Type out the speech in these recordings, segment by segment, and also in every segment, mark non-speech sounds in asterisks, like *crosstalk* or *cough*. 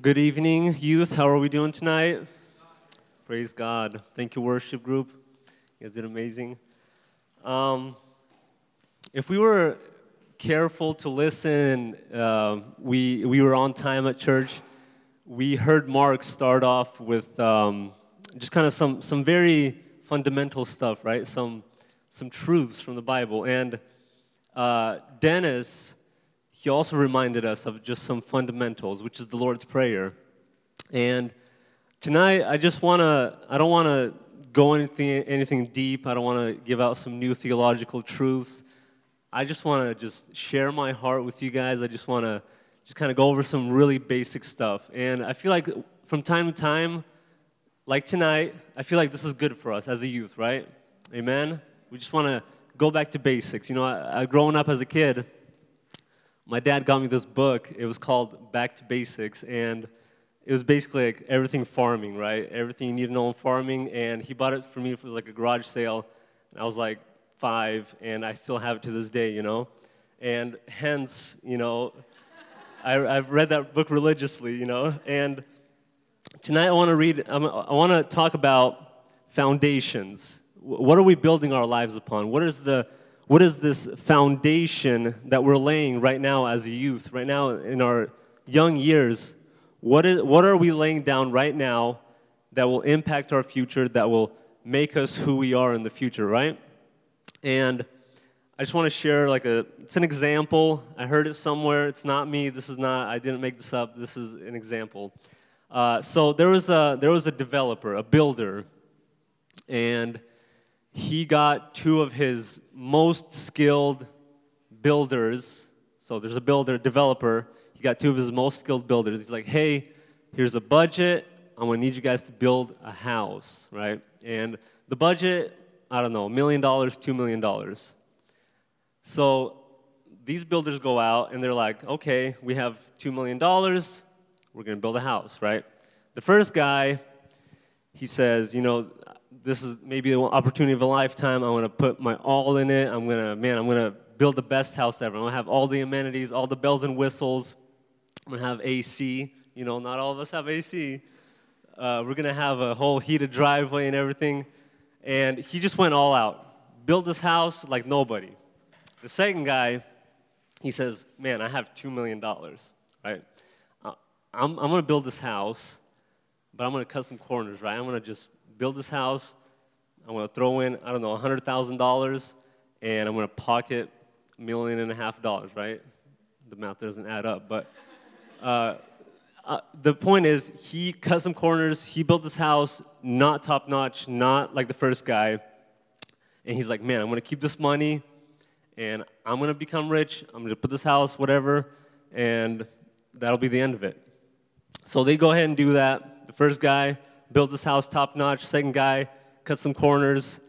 Good evening, youth. How are we doing tonight? Praise God. Thank you, worship group. You guys did amazing. Um, if we were careful to listen, uh, we, we were on time at church, we heard Mark start off with um, just kind of some, some very fundamental stuff, right? Some, some truths from the Bible. And uh, Dennis he also reminded us of just some fundamentals, which is the Lord's Prayer. And tonight, I just want to, I don't want to go anything, anything deep. I don't want to give out some new theological truths. I just want to just share my heart with you guys. I just want to just kind of go over some really basic stuff. And I feel like from time to time, like tonight, I feel like this is good for us as a youth, right? Amen? We just want to go back to basics. You know, I, growing up as a kid, my dad got me this book. It was called Back to Basics, and it was basically like everything farming, right? Everything you need to know in farming. And he bought it for me for like a garage sale. And I was like five, and I still have it to this day, you know? And hence, you know, I, have read that book religiously, you know? And tonight I want to read, I want to talk about foundations. What are we building our lives upon? What is the what is this foundation that we're laying right now as a youth, right now in our young years? What, is, what are we laying down right now that will impact our future, that will make us who we are in the future, right? And I just want to share like a, it's an example. I heard it somewhere. It's not me. This is not, I didn't make this up. This is an example. Uh, so there was, a, there was a developer, a builder, and he got two of his most skilled builders. So there's a builder, developer. He got two of his most skilled builders. He's like, hey, here's a budget. I'm gonna need you guys to build a house, right? And the budget, I don't know, a million dollars, two million dollars. So these builders go out and they're like, okay, we have two million dollars, we're gonna build a house, right? The first guy, he says, you know, this is maybe the opportunity of a lifetime. I want to put my all in it. I'm gonna, man, I'm gonna build the best house ever. I'm gonna have all the amenities, all the bells and whistles. I'm gonna have AC. You know, not all of us have AC. Uh, we're gonna have a whole heated driveway and everything. And he just went all out, built this house like nobody. The second guy, he says, "Man, I have two million dollars. Right? Uh, I'm, I'm gonna build this house, but I'm gonna cut some corners. Right? I'm gonna just build this house. I'm going to throw in, I don't know, $100,000, and I'm going to pocket a million and a half dollars, right? The math doesn't add up, but uh, uh, the point is, he cut some corners. He built this house, not top notch, not like the first guy. And he's like, man, I'm going to keep this money, and I'm going to become rich. I'm going to put this house, whatever, and that'll be the end of it. So they go ahead and do that. The first guy, builds his house top notch. Second guy cuts some corners.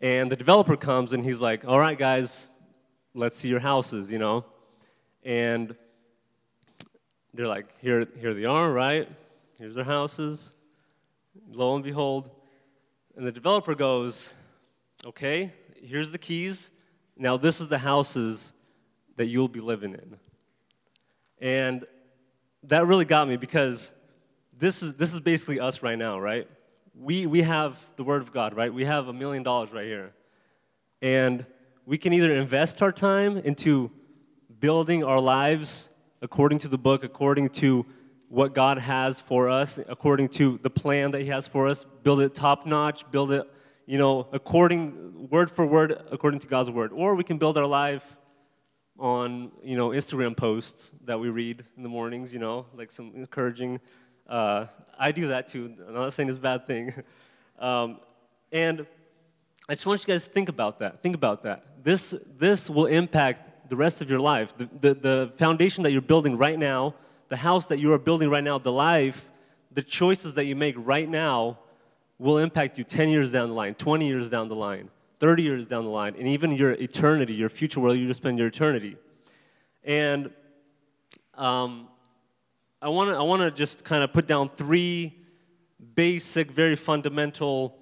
And the developer comes and he's like, all right, guys, let's see your houses, you know? And they're like, here, here they are, right? Here's their houses. Lo and behold. And the developer goes, okay, here's the keys. Now, this is the houses that you'll be living in. And that really got me because this is, this is basically us right now, right? We, we have the Word of God, right? We have a million dollars right here. And we can either invest our time into building our lives according to the book, according to what God has for us, according to the plan that He has for us, build it top notch, build it, you know, according, word for word, according to God's word. Or we can build our life on, you know, Instagram posts that we read in the mornings, you know, like some encouraging uh, I do that too. I'm not saying it's a bad thing. *laughs* Um, and I just want you guys to think about that. Think about that. This, this will impact the rest of your life. The, the, the foundation that you're building right now, the house that you are building right now, the life, the choices that you make right now will impact you 10 years down the line, 20 years down the line, 30 years down the line, and even your eternity, your future, where you spend your eternity. And um, I want to I wanna just kind of put down three basic, very fundamental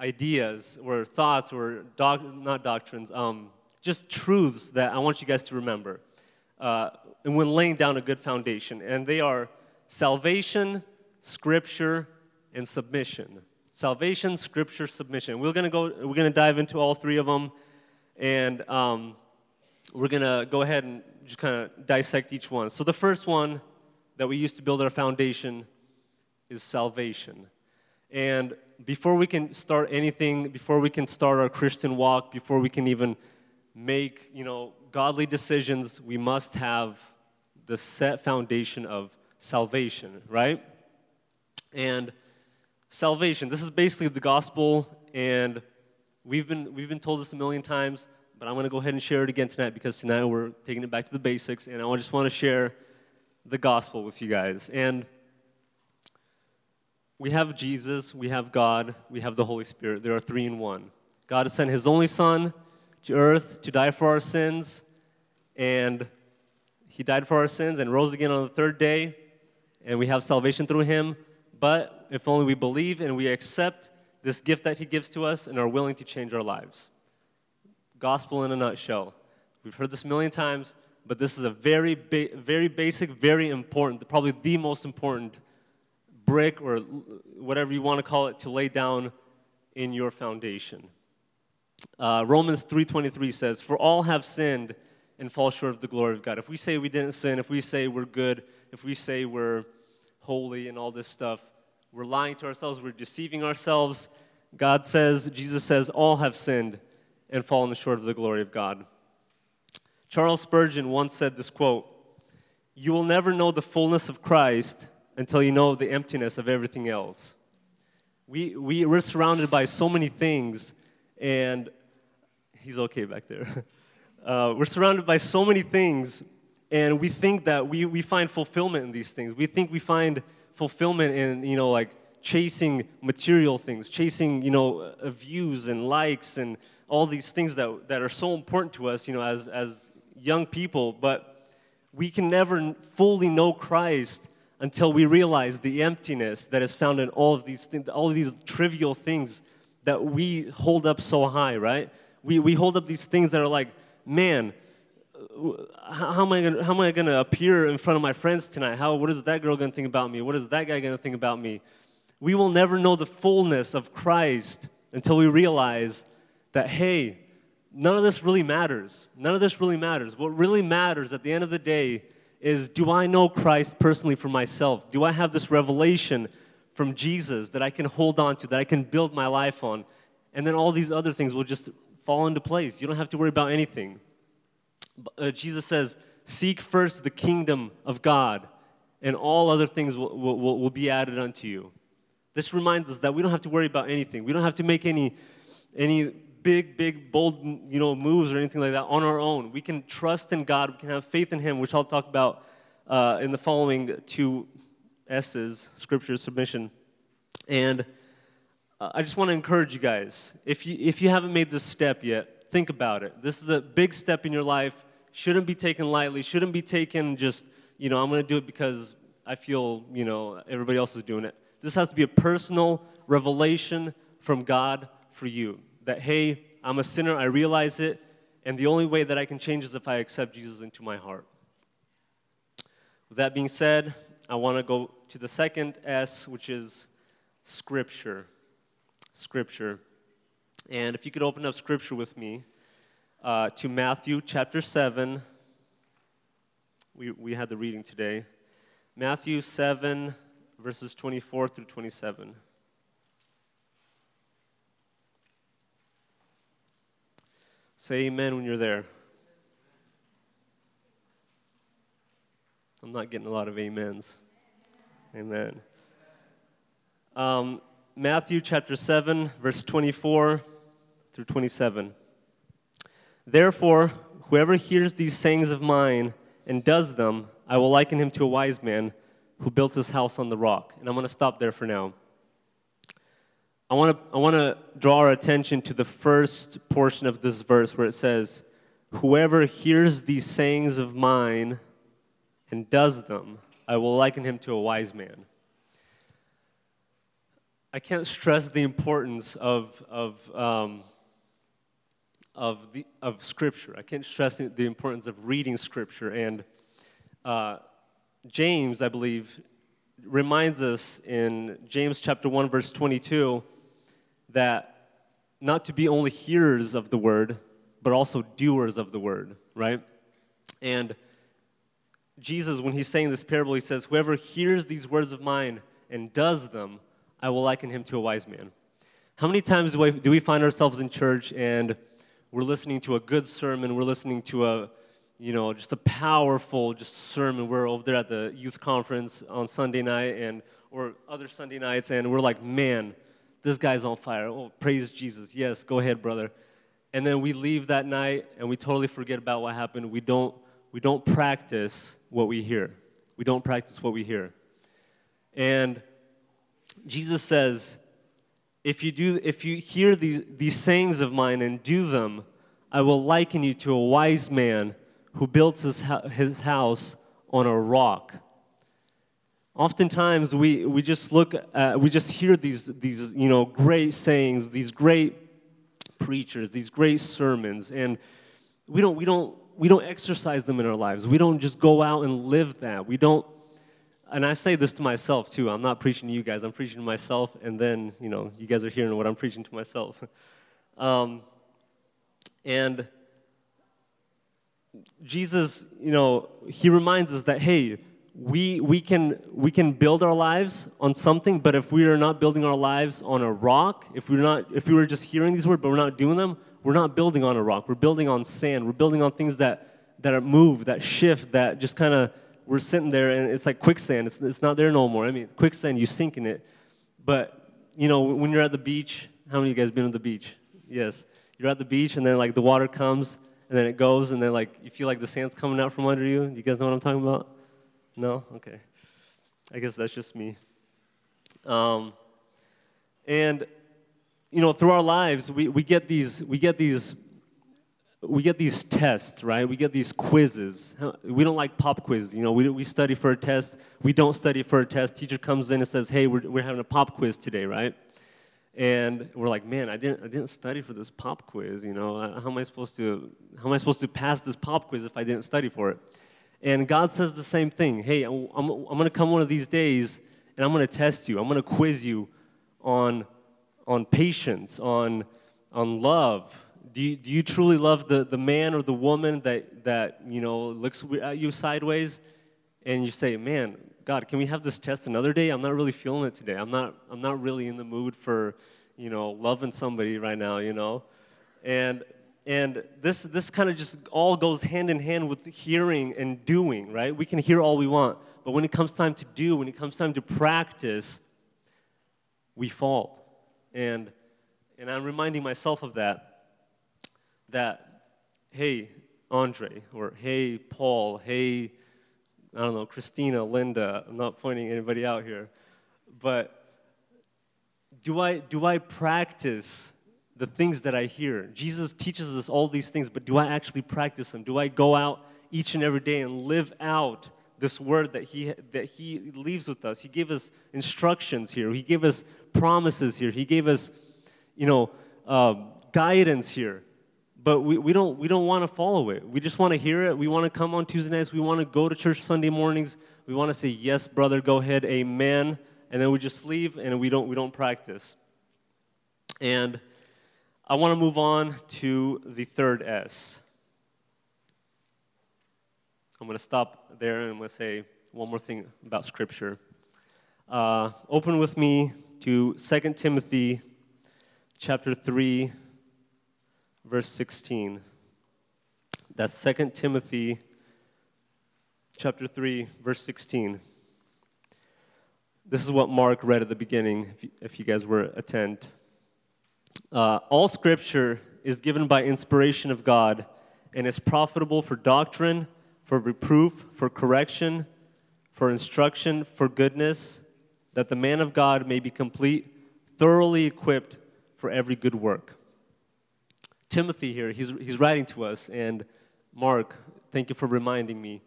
ideas or thoughts or doc, not doctrines, um, just truths that I want you guys to remember uh, and when laying down a good foundation. And they are salvation, scripture, and submission. Salvation, scripture, submission. We're gonna go. We're gonna dive into all three of them, and um, we're gonna go ahead and just kind of dissect each one. So the first one that we use to build our foundation is salvation. And before we can start anything, before we can start our Christian walk, before we can even make, you know, godly decisions, we must have the set foundation of salvation, right? And salvation, this is basically the gospel, and we've been, we've been told this a million times, but I'm going to go ahead and share it again tonight because tonight we're taking it back to the basics, and I just want to share the gospel with you guys. And we have Jesus, we have God, we have the Holy Spirit. There are three in one. God has sent His only Son to earth to die for our sins, and He died for our sins and rose again on the third day, and we have salvation through Him. But if only we believe and we accept this gift that He gives to us and are willing to change our lives. Gospel in a nutshell. We've heard this a million times, but this is a very, ba- very basic, very important, probably the most important brick or whatever you want to call it to lay down in your foundation. Uh, Romans 3:23 says, "For all have sinned and fall short of the glory of God." If we say we didn't sin, if we say we're good, if we say we're holy and all this stuff, we're lying to ourselves, we're deceiving ourselves. God says, Jesus says, all have sinned and fallen short of the glory of God. Charles Spurgeon once said this quote You will never know the fullness of Christ until you know the emptiness of everything else. We, we, we're surrounded by so many things, and he's okay back there. *laughs* Uh, we're surrounded by so many things, and we think that we, we find fulfillment in these things. We think we find fulfillment in, you know, like chasing material things, chasing, you know, uh, views and likes and all these things that, that are so important to us, you know, as, as young people. But we can never fully know Christ until we realize the emptiness that is found in all of these things, all of these trivial things that we hold up so high, right? We, we hold up these things that are like, man, uh, how am I gonna, how am I gonna appear in front of my friends tonight? How, what is that girl gonna think about me? What is that guy gonna think about me? We will never know the fullness of Christ until we realize that, hey, none of this really matters. None of this really matters. What really matters at the end of the day is do I know Christ personally for myself? Do I have this revelation from Jesus that I can hold on to, that I can build my life on? And then all these other things will just fall into place. You don't have to worry about anything. Uh, Jesus says, Seek first the kingdom of God, and all other things will, will, will be added unto you. This reminds us that we don't have to worry about anything. We don't have to make any, any big, big, bold, you know, moves or anything like that on our own. We can trust in God. We can have faith in Him, which I'll talk about uh, in the following two S's: Scripture, submission, and uh, I just want to encourage you guys. If you if you haven't made this step yet, think about it. This is a big step in your life. Shouldn't be taken lightly. Shouldn't be taken just you know I'm going to do it because I feel you know everybody else is doing it. This has to be a personal revelation from God for you that, hey, I'm a sinner, I realize it, and the only way that I can change is if I accept Jesus into my heart. With that being said, I want to go to the second S, which is Scripture. Scripture. And if you could open up Scripture with me uh, to Matthew chapter 7. We, we had the reading today. Matthew 7, verses 24 through 27. Say amen when you're there. I'm not getting a lot of amens. Amen. Um, Matthew chapter 7, verse 24 through 27. Therefore, whoever hears these sayings of mine and does them, I will liken him to a wise man who built his house on the rock. And I'm going to stop there for now. I want to I want to draw our attention to the first portion of this verse where it says, "Whoever hears these sayings of mine and does them, I will liken him to a wise man." I can't stress the importance of of um, of the of Scripture. I can't stress the importance of reading Scripture and uh, James, I believe, reminds us in James chapter 1 verse 22 that not to be only hearers of the word but also doers of the word, right? And Jesus when he's saying this parable he says whoever hears these words of mine and does them I will liken him to a wise man. How many times do, I, do we find ourselves in church and we're listening to a good sermon, we're listening to a you know, just a powerful just sermon. We're over there at the youth conference on Sunday night and or other Sunday nights, and we're like, man, this guy's on fire. Oh, praise Jesus. Yes, go ahead, brother. And then we leave that night and we totally forget about what happened. We don't we don't practice what we hear. We don't practice what we hear. And Jesus says, if you do if you hear these, these sayings of mine and do them, I will liken you to a wise man who builds his, his house on a rock. Oftentimes, we, we just look at, we just hear these, these, you know, great sayings, these great preachers, these great sermons, and we don't, we don't, we don't exercise them in our lives. We don't just go out and live that. We don't, and I say this to myself too. I'm not preaching to you guys. I'm preaching to myself, and then, you know, you guys are hearing what I'm preaching to myself. *laughs* Um, and Jesus, you know, he reminds us that, hey, we, we, can, we can build our lives on something, but if we are not building our lives on a rock, if we're not, if we were just hearing these words but we're not doing them, we're not building on a rock. We're building on sand. We're building on things that, that move, that shift, that just kind of, we're sitting there and it's like quicksand. It's, it's not there no more. I mean, quicksand, you sink in it. But, you know, when you're at the beach, how many of you guys been on the beach? Yes. You're at the beach and then like the water comes and then it goes, and then like you feel like the sand's coming out from under you. You guys know what I'm talking about? No? Okay. I guess that's just me. Um, and you know, through our lives, we, we get these we get these we get these tests, right? We get these quizzes. We don't like pop quiz. You know, we, we study for a test. We don't study for a test. Teacher comes in and says, hey, we're, we're having a pop quiz today, right? and we're like, man, I didn't, I didn't study for this pop quiz. You know, how am I supposed to, how am I supposed to pass this pop quiz if I didn't study for it? And God says the same thing. Hey, I'm, I'm, going to come one of these days, and I'm going to test you. I'm going to quiz you on, on patience, on, on love. Do you, do you truly love the, the man or the woman that, that you know looks at you sideways, and you say, man, God, can we have this test another day? I'm not really feeling it today. I'm not, I'm not really in the mood for, you know, loving somebody right now, you know? And, and this, this kind of just all goes hand in hand with hearing and doing, right? We can hear all we want, but when it comes time to do, when it comes time to practice, we fall. And, and I'm reminding myself of that, that, hey, Andre, or hey, Paul, hey, I don't know, Christina, Linda, I'm not pointing anybody out here, but do I, do I practice the things that I hear? Jesus teaches us all these things, but do I actually practice them? Do I go out each and every day and live out this word that he, that he leaves with us? He gave us instructions here, He gave us promises here, He gave us, you know, uh, guidance here but we, we don't, we don't want to follow it. We just want to hear it. We want to come on Tuesday nights. We want to go to church Sunday mornings. We want to say, yes, brother, go ahead, amen. And then we just leave and we don't, we don't practice. And I want to move on to the third S. I'm going to stop there and I'm going to say one more thing about Scripture. Uh, open with me to 2 Timothy chapter 3 verse 16. That's 2 Timothy chapter 3, verse 16. This is what Mark read at the beginning, if you, if you guys were attend. Uh, All scripture is given by inspiration of God and is profitable for doctrine, for reproof, for correction, for instruction, for goodness, that the man of God may be complete, thoroughly equipped for every good work. Timothy here, he's, he's writing to us, and Mark, thank you for reminding me.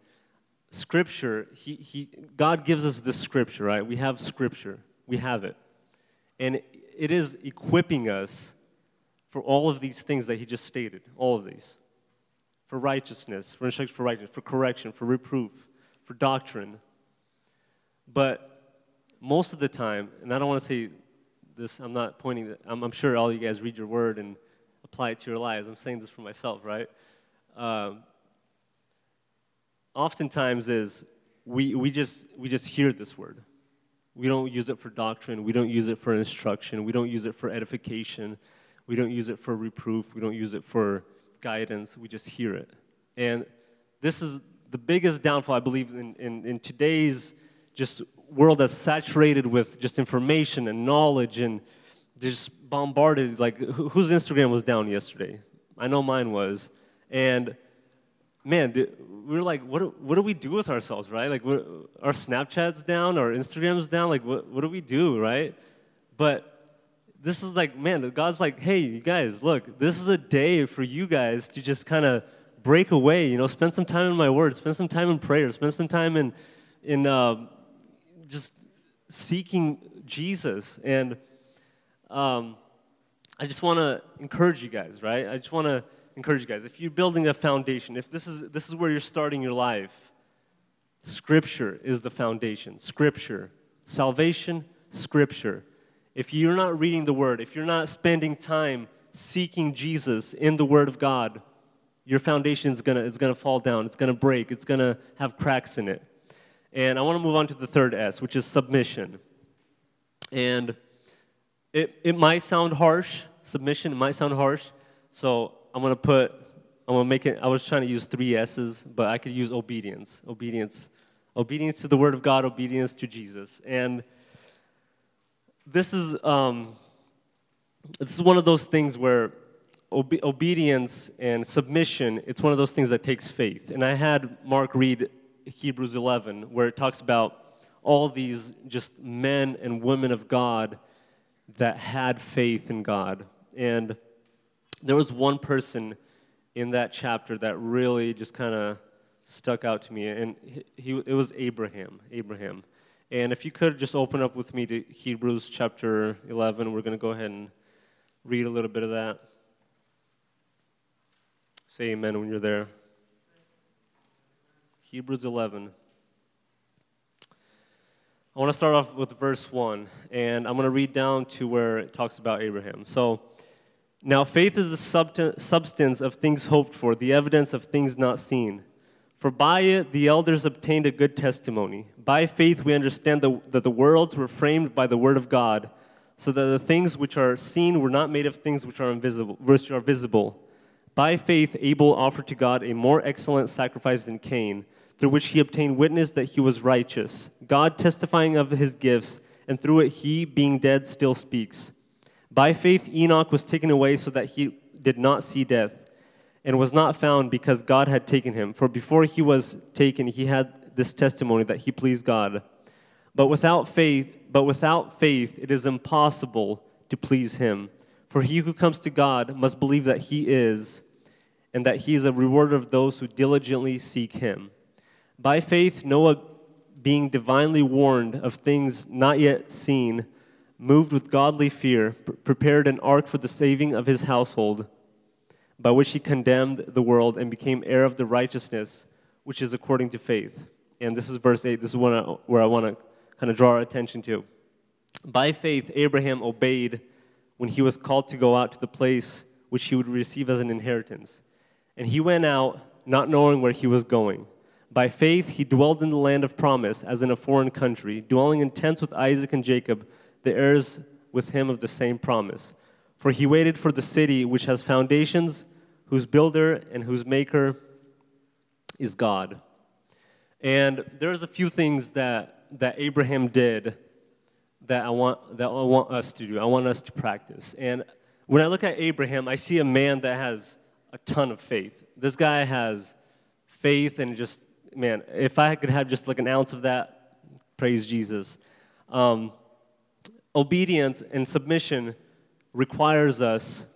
Scripture, he, he, God gives us this scripture, right? We have scripture, we have it. And it is equipping us for all of these things that he just stated, all of these. For righteousness, for instruction for righteousness, for correction, for reproof, for doctrine. But most of the time, and I don't want to say this, I'm not pointing, I'm, I'm, sure all you guys read your word and apply it to your lives. I'm saying this for myself, right? Um, oftentimes is we, we, just, we just hear this word. We don't use it for doctrine. We don't use it for instruction. We don't use it for edification. We don't use it for reproof. We don't use it for guidance. We just hear it. And this is the biggest downfall, I believe, in, in, in today's just world that's saturated with just information and knowledge and just bombarded. Like, whose Instagram was down yesterday? I know mine was. And man, we are like, what, what do we do with ourselves, right? Like, our Snapchat's down, our Instagram's down. Like, what, what do we do, right? But this is like, man, God's like, hey, you guys, look, this is a day for you guys to just kind of break away, you know, spend some time in my word, spend some time in prayer, spend some time in, in uh, just seeking Jesus. And um, I just want to encourage you guys, right? I just want to encourage you guys. If you're building a foundation, if this is, this is where you're starting your life, Scripture is the foundation. Scripture. Salvation, Scripture. If you're not reading the Word, if you're not spending time seeking Jesus in the Word of God, your foundation is gonna, is gonna fall down. It's gonna break. It's gonna have cracks in it. And I wanna move on to the third S, which is submission. And it, it might sound harsh, submission, it might sound harsh. So I'm gonna put, I'm gonna make it, I was trying to use three S's, but I could use obedience. Obedience. Obedience to the Word of God, obedience to Jesus. And this is um, this is one of those things where obe- obedience and submission it's one of those things that takes faith and i had mark read hebrews 11 where it talks about all these just men and women of god that had faith in god and there was one person in that chapter that really just kind of stuck out to me and he, he, it was abraham abraham and if you could just open up with me to Hebrews chapter 11, we're going to go ahead and read a little bit of that. Say amen when you're there. Hebrews 11. I want to start off with verse 1, and I'm going to read down to where it talks about Abraham. So, now faith is the substance of things hoped for, the evidence of things not seen. For by it the elders obtained a good testimony. By faith we understand the, that the worlds were framed by the word of God, so that the things which are seen were not made of things which are invisible, which are visible. By faith Abel offered to God a more excellent sacrifice than Cain, through which he obtained witness that he was righteous, God testifying of his gifts, and through it he, being dead, still speaks. By faith Enoch was taken away so that he did not see death and was not found because God had taken him. For before he was taken, he had this testimony that he pleased God. But without faith, but without faith, it is impossible to please him. For he who comes to God must believe that he is, and that he is a rewarder of those who diligently seek him. By faith, Noah, being divinely warned of things not yet seen, moved with godly fear, prepared an ark for the saving of his household by which he condemned the world and became heir of the righteousness which is according to faith. And this is verse 8. This is I, where I want to kind of draw our attention to. By faith, Abraham obeyed when he was called to go out to the place which he would receive as an inheritance. And he went out not knowing where he was going. By faith, he dwelled in the land of promise as in a foreign country, dwelling in tents with Isaac and Jacob, the heirs with him of the same promise. For he waited for the city which has foundations, whose builder and whose maker is God. And there's a few things that, that Abraham did that I, want, that I want us to do. I want us to practice. And when I look at Abraham, I see a man that has a ton of faith. This guy has faith and just, man, if I could have just like an ounce of that, praise Jesus. Um, obedience and submission requires us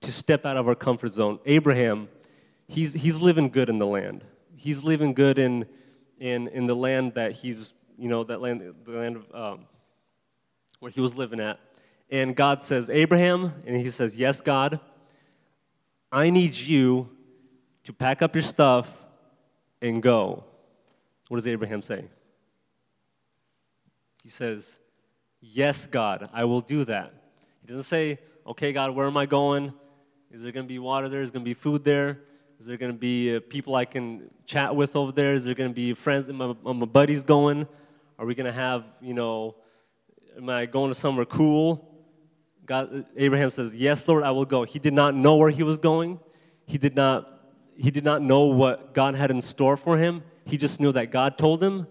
to step out of our comfort zone. Abraham, he's, he's living good in the land. He's living good in, in, in the land that he's, you know, that land, the land of, um, where he was living at. And God says, Abraham, and he says, Yes, God, I need you to pack up your stuff and go. What does Abraham say? He says, Yes, God, I will do that. He doesn't say, Okay, God, where am I going? Is there going to be water there? Is there going to be food there? Is there going to be uh, people I can chat with over there? Is there going to be friends, my, my buddies going? Are we going to have, you know, am I going to somewhere cool? God, Abraham says, Yes, Lord, I will go. He did not know where he was going. He did not, he did not know what God had in store for him. He just knew that God told him,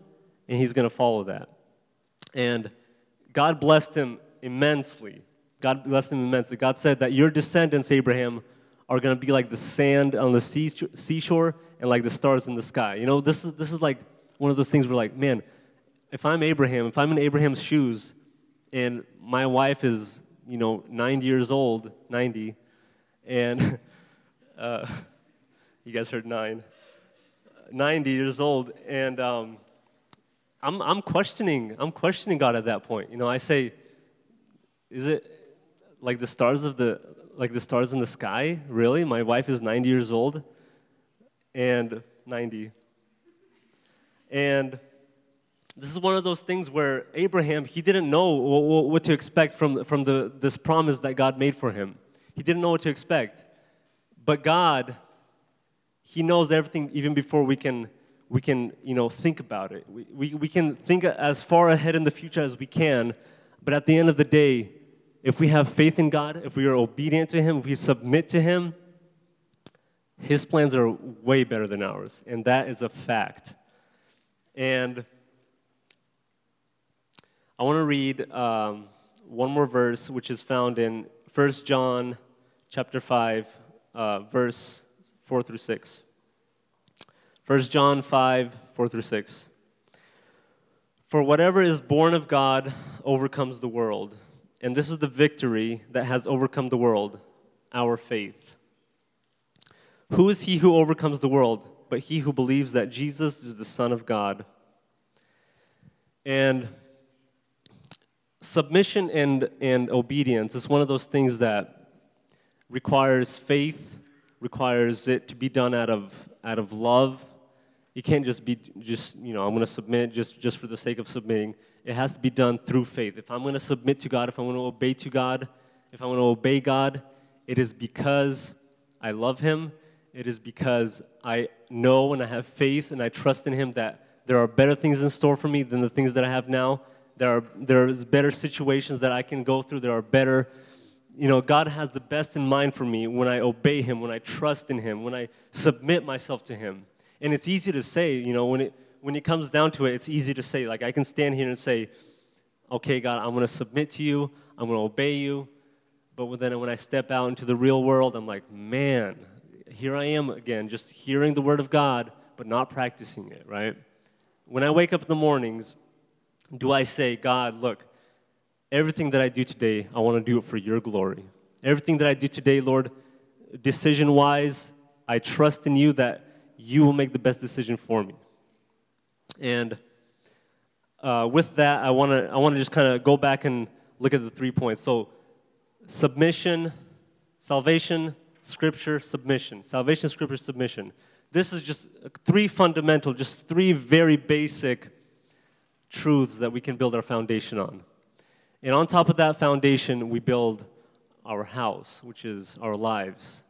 and he's going to follow that. And God blessed him immensely. God blessed him immensely. God said that your descendants, Abraham, are going to be like the sand on the seashore and like the stars in the sky. You know, this is, this is like one of those things where, like, man, if I'm Abraham, if I'm in Abraham's shoes, and my wife is, you know, 90 years old, 90, and *laughs* uh, you guys heard nine, 90 years old, and um, I'm, I'm questioning, I'm questioning God at that point. You know, I say, is it, like the stars of the like the stars in the sky? Really? My wife is 90 years old and 90 and this is one of those things where abraham he didn't know what to expect from, from the, this promise that god made for him. He didn't know what to expect. But god he knows everything even before we can we can you know think about it we, we, we can think as far ahead in the future as we can but at the end of the day if we have faith in God, if we are obedient to Him, if we submit to Him, His plans are way better than ours. And that is a fact. And I want to read um, one more verse, which is found in 1 John chapter 5, uh, verse 4 through 6. 1 John 5, 4 through 6. For whatever is born of God overcomes the world. And this is the victory that has overcome the world our faith. Who is he who overcomes the world but he who believes that Jesus is the Son of God? And submission and, and obedience is one of those things that requires faith, requires it to be done out of, out of love. You can't just be, just, you know, I'm going to submit just, just for the sake of submitting. It has to be done through faith. If I'm going to submit to God, if I'm going to obey to God, if I'm going to obey God, it is because I love Him. It is because I know and I have faith and I trust in Him that there are better things in store for me than the things that I have now. There are there's better situations that I can go through. There are better, you know, God has the best in mind for me when I obey Him, when I trust in Him, when I submit myself to Him. And it's easy to say, you know, when it when it comes down to it, it's easy to say, like, I can stand here and say, okay, God, I'm going to submit to you, I'm going to obey you. But then when I step out into the real world, I'm like, man, here I am again, just hearing the word of God, but not practicing it, right? When I wake up in the mornings, do I say, God, look, everything that I do today, I want to do it for your glory. Everything that I do today, Lord, decision wise, I trust in you that you will make the best decision for me. And uh, with that, I want to I want to just kind of go back and look at the three points. So, submission, salvation, scripture, submission. Salvation, scripture, submission. This is just three fundamental, just three very basic truths that we can build our foundation on. And on top of that foundation, we build our house, which is our lives.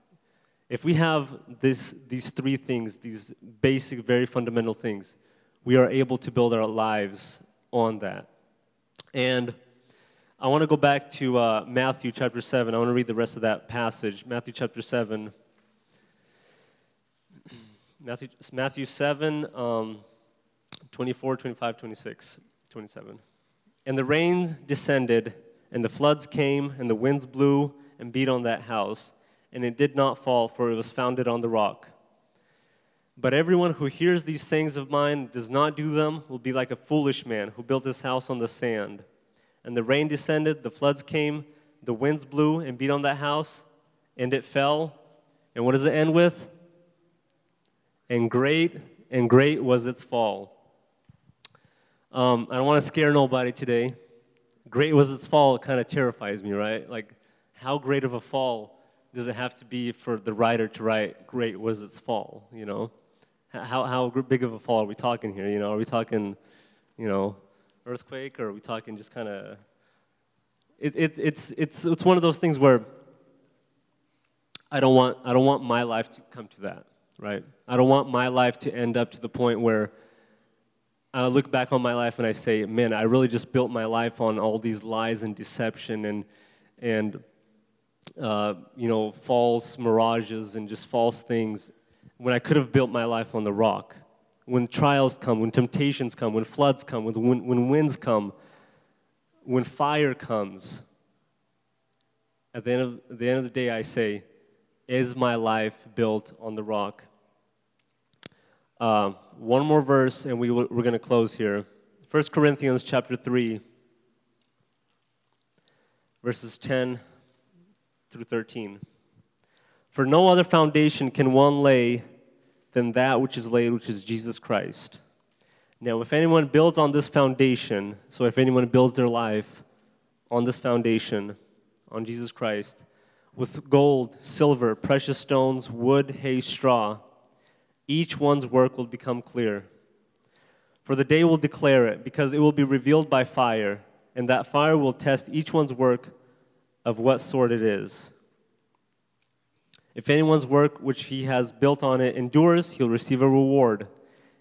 If we have this, these three things, these basic, very fundamental things, we are able to build our lives on that. And I want to go back to uh, Matthew chapter 7. I want to read the rest of that passage. Matthew chapter 7. Matthew, Matthew 7, um, 24, 25, 26, 27. And the rain descended, and the floods came, and the winds blew and beat on that house, and it did not fall, for it was founded on the rock. But everyone who hears these sayings of mine does not do them will be like a foolish man who built his house on the sand. And the rain descended, the floods came, the winds blew and beat on that house, and it fell. And what does it end with? And great, and great was its fall. Um, I don't want to scare nobody today. Great was its fall, it kind of terrifies me, right? Like, how great of a fall does it have to be for the writer to write, Great was its fall, you know? How, how big of a fall are we talking here? You know, are we talking, you know, earthquake, or are we talking just kind of? It, it, it's, it's, it's one of those things where I don't, want, I don't want my life to come to that, right? I don't want my life to end up to the point where I look back on my life and I say, man, I really just built my life on all these lies and deception and, and uh, you know, false mirages and just false things when I could have built my life on the rock. When trials come, when temptations come, when floods come, when, when winds come, when fire comes, at the, end of, at the end of the day, I say, Is my life built on the rock? Uh, one more verse, and we we're going to close here. 1 Corinthians chapter 3, verses 10 through 13. For no other foundation can one lay than that which is laid, which is Jesus Christ. Now, if anyone builds on this foundation, so if anyone builds their life on this foundation, on Jesus Christ, with gold, silver, precious stones, wood, hay, straw, each one's work will become clear. For the day will declare it, because it will be revealed by fire, and that fire will test each one's work of what sort it is. If anyone's work which he has built on it endures, he'll receive a reward.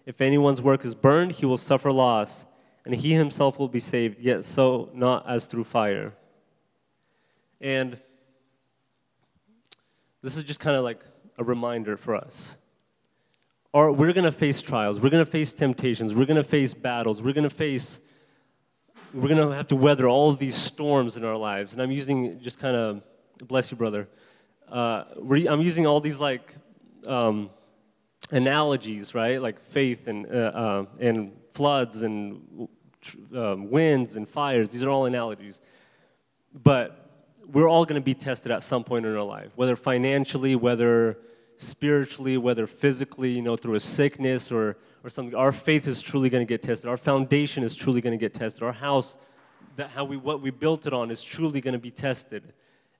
If anyone's work is burned, he will suffer loss, and he himself will be saved, yet so not as through fire. And this is just kind of like a reminder for us or we're going to face trials, we're going to face temptations, we're going to face battles, we're going to face, we're going to have to weather all these storms in our lives. And I'm using just kind of, bless you, brother. Uh, I'm using all these like um, analogies, right? Like faith and, uh, uh, and floods and um, winds and fires. These are all analogies. But we're all going to be tested at some point in our life, whether financially, whether spiritually, whether physically, you know, through a sickness or, or something, our faith is truly going to get tested. Our foundation is truly going to get tested. Our house, that how we, what we built it on is truly going to be tested.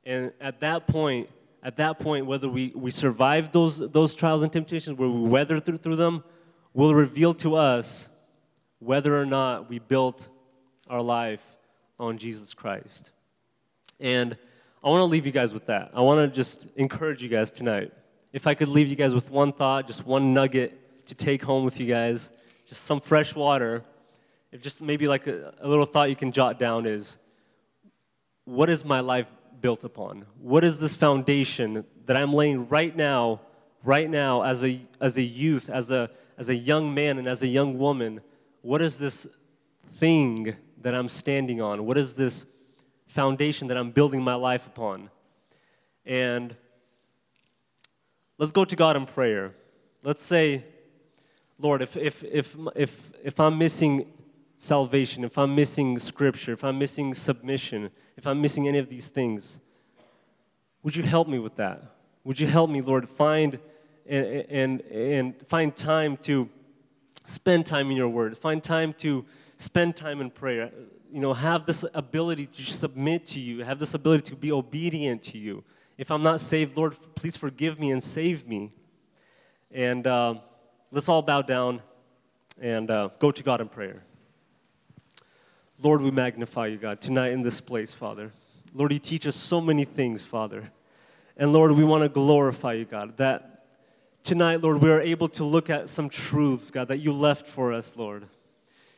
And at that point, at that point, whether we, we survive those, those trials and temptations, where we weather through, through them, will reveal to us whether or not we built our life on Jesus Christ. And I want to leave you guys with that. I want to just encourage you guys tonight if I could leave you guys with one thought, just one nugget to take home with you guys, just some fresh water, if just maybe like a, a little thought you can jot down is what is my life built upon? What is this foundation that I'm laying right now, right now as a, as a youth, as a, as a young man, and as a young woman? What is this thing that I'm standing on? What is this foundation that I'm building my life upon? And Let's go to God in prayer. Let's say, Lord, if, if, if, if, if I'm missing salvation, if I'm missing scripture, if I'm missing submission, if I'm missing any of these things, would you help me with that? Would you help me, Lord, find and, and, and find time to spend time in your word, find time to spend time in prayer, you know, have this ability to submit to you, have this ability to be obedient to you. If I'm not saved, Lord, please forgive me and save me. And uh, let's all bow down and uh, go to God in prayer. Lord, we magnify you, God, tonight in this place, Father. Lord, you teach us so many things, Father. And Lord, we want to glorify you, God, that tonight, Lord, we are able to look at some truths, God, that you left for us, Lord.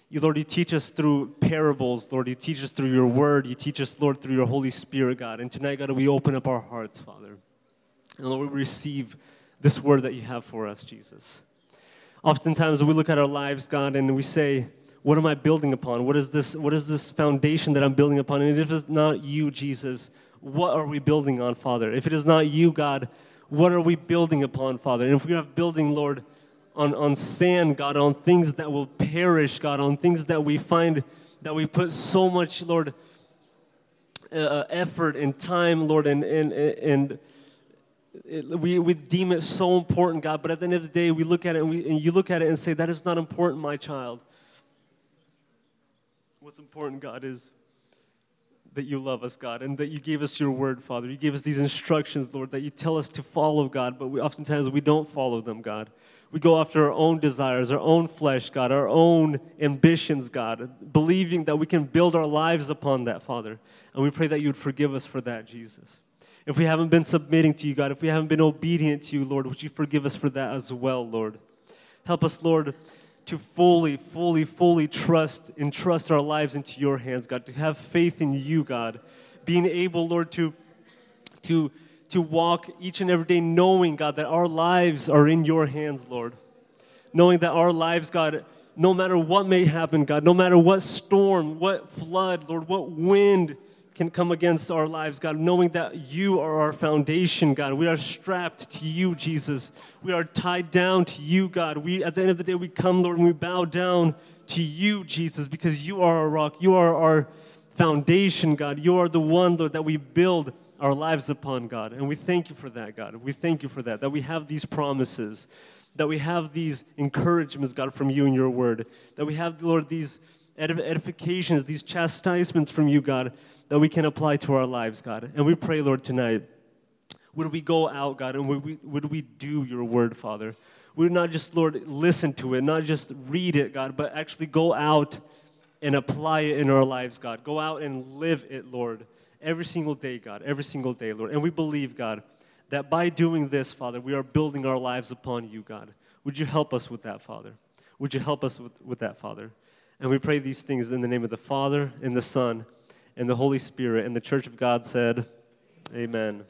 You, Lord, you teach us through parables, Lord. You teach us through your word. You teach us, Lord, through your Holy Spirit, God. And tonight, God, we open up our hearts, Father. And Lord, we receive this word that you have for us, Jesus. Oftentimes, we look at our lives, God, and we say, What am I building upon? What is this, what is this foundation that I'm building upon? And if it's not you, Jesus, what are we building on, Father? If it is not you, God, what are we building upon, Father? And if we're building, Lord, on, on sand, God, on things that will perish, God, on things that we find that we put so much, Lord, uh, uh effort and time, Lord, and, and, and it, we, we deem it so important, God, but at the end of the day, we look at it and, we, and you look at it and say, that is not important, my child. What's important, God, is that you love us, God, and that you gave us your word, Father. You gave us these instructions, Lord, that you tell us to follow, God, but we, oftentimes we don't follow them, God. We go after our own desires, our own flesh, God, our own ambitions, God, believing that we can build our lives upon that, Father. And we pray that you would forgive us for that, Jesus. If we haven't been submitting to you, God, if we haven't been obedient to you, Lord, would you forgive us for that as well, Lord? Help us, Lord, to fully, fully, fully trust and trust our lives into your hands, God, to have faith in you, God. Being able, Lord, to, to, to walk each and every day knowing, God, that our lives are in your hands, Lord. Knowing that our lives, God, no matter what may happen, God, no matter what storm, what flood, Lord, what wind, can come against our lives, God, knowing that you are our foundation, God. We are strapped to you, Jesus. We are tied down to you, God. We, at the end of the day, we come, Lord, and we bow down to you, Jesus, because you are our rock. You are our foundation, God. You are the one, Lord, that we build our lives upon, God. And we thank you for that, God. We thank you for that, that we have these promises, that we have these encouragements, God, from you and your word, that we have, Lord, these edifications, these chastisements from you, God, that we can apply to our lives, God. And we pray, Lord, tonight, would we go out, God, and would we, would we do your word, Father? Would not just, Lord, listen to it, not just read it, God, but actually go out and apply it in our lives, God. Go out and live it, Lord, every single day, God, every single day, Lord. And we believe, God, that by doing this, Father, we are building our lives upon you, God. Would you help us with that, Father? Would you help us with, with that, Father? And we pray these things in the name of the Father, and the Son, and the Holy Spirit. And the church of God said, Amen.